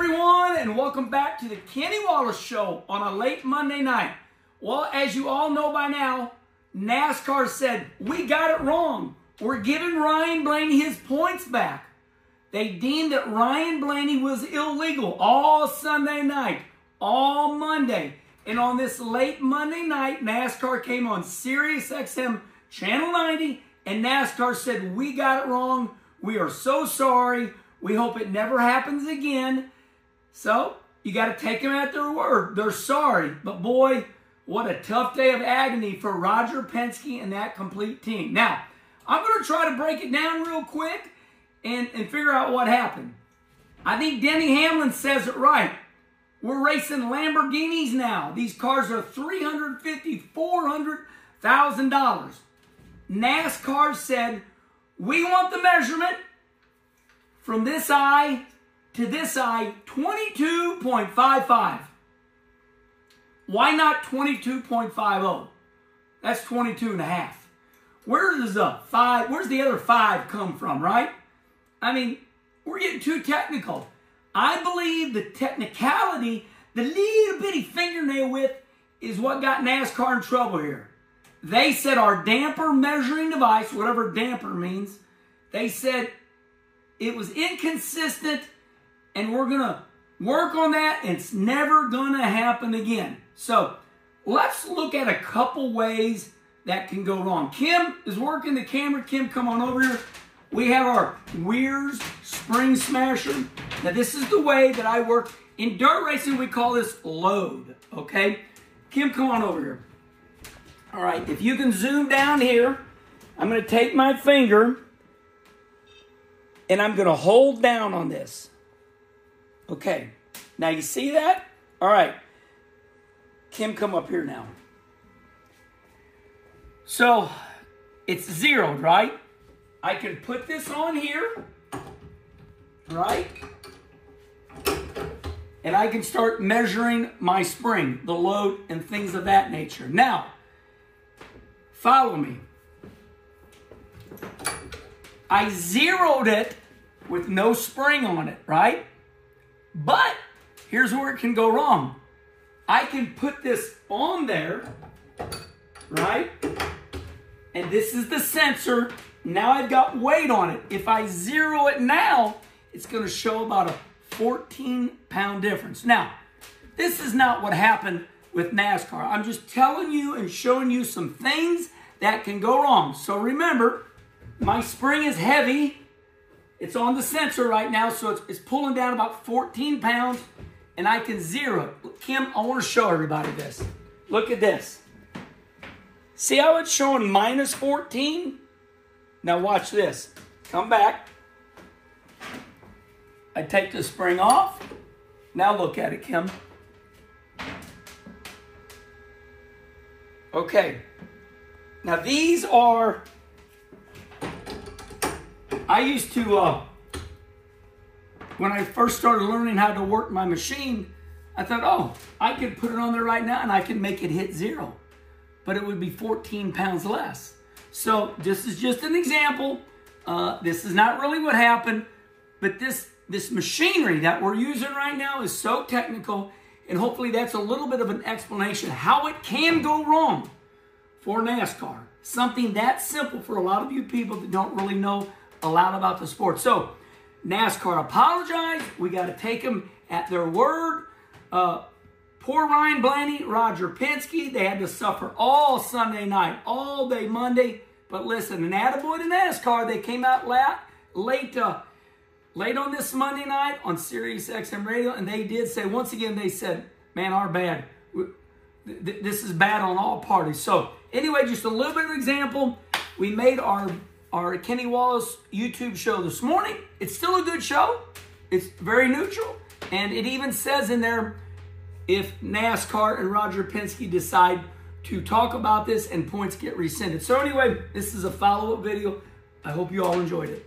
everyone, and welcome back to the Kenny Wallace Show on a late Monday night. Well, as you all know by now, NASCAR said, We got it wrong. We're giving Ryan Blaney his points back. They deemed that Ryan Blaney was illegal all Sunday night, all Monday. And on this late Monday night, NASCAR came on Sirius XM Channel 90, and NASCAR said, We got it wrong. We are so sorry. We hope it never happens again. So, you got to take them at their word. They're sorry. But boy, what a tough day of agony for Roger Penske and that complete team. Now, I'm going to try to break it down real quick and, and figure out what happened. I think Denny Hamlin says it right. We're racing Lamborghinis now. These cars are $350,000, $400,000. NASCAR said, we want the measurement from this eye to this eye, 22.55. Why not 22.50? That's 22 and a half. Where does the five, where's the other five come from, right? I mean, we're getting too technical. I believe the technicality, the little bitty fingernail width, is what got NASCAR in trouble here. They said our damper measuring device, whatever damper means, they said it was inconsistent and we're going to work on that. It's never going to happen again. So let's look at a couple ways that can go wrong. Kim is working the camera. Kim, come on over here. We have our Weirs Spring Smasher. Now this is the way that I work. In dirt racing, we call this load, okay? Kim, come on over here. All right, if you can zoom down here, I'm to take my finger and I'm to hold down on this. Okay, now you see that? All right, Kim, come up here now. So it's zeroed, right? I can put this on here, right? And I can start measuring my spring, the load, and things of that nature. Now, follow me. I zeroed it with no spring on it, right? But here's where it can go wrong. I can put this on there, right? And this is the sensor. Now I've got weight on it. If I zero it now, it's going to show about a 14 pound difference. Now, this is not what happened with NASCAR. I'm just telling you and showing you some things that can go wrong. So remember, my spring is heavy. It's on the sensor right now, so it's, it's pulling down about 14 pounds, and I can zero. Kim, I want to show everybody this. Look at this. See how it's showing minus 14? Now watch this. Come back. I take the spring off. Now look at it, Kim. Okay. Now these are I used to, uh, when I first started learning how to work my machine, I thought, oh, I could put it on there right now and I can make it hit zero. But it would be 14 pounds less. So this is just an example. Uh, this is not really what happened, but this, this machinery that we're using right now is so technical, and hopefully that's a little bit of an explanation how it can go wrong for NASCAR. Something that simple for a lot of you people that don't really know a lot about the sport. So NASCAR apologized. We got to take them at their word. Uh, poor Ryan Blaney, Roger Penske, they had to suffer all Sunday night, all day Monday. But listen, an attaboy to NASCAR, they came out late, late, uh, late on this Monday night on Sirius XM Radio, and they did say, once again, they said, man, our bad. This is bad on all parties. So anyway, just a little bit of example. We made our our Kenny Wallace YouTube show this morning. It's still a good show. It's very neutral. And it even says in there if NASCAR and Roger Penske decide to talk about this and points get rescinded. So, anyway, this is a follow up video. I hope you all enjoyed it.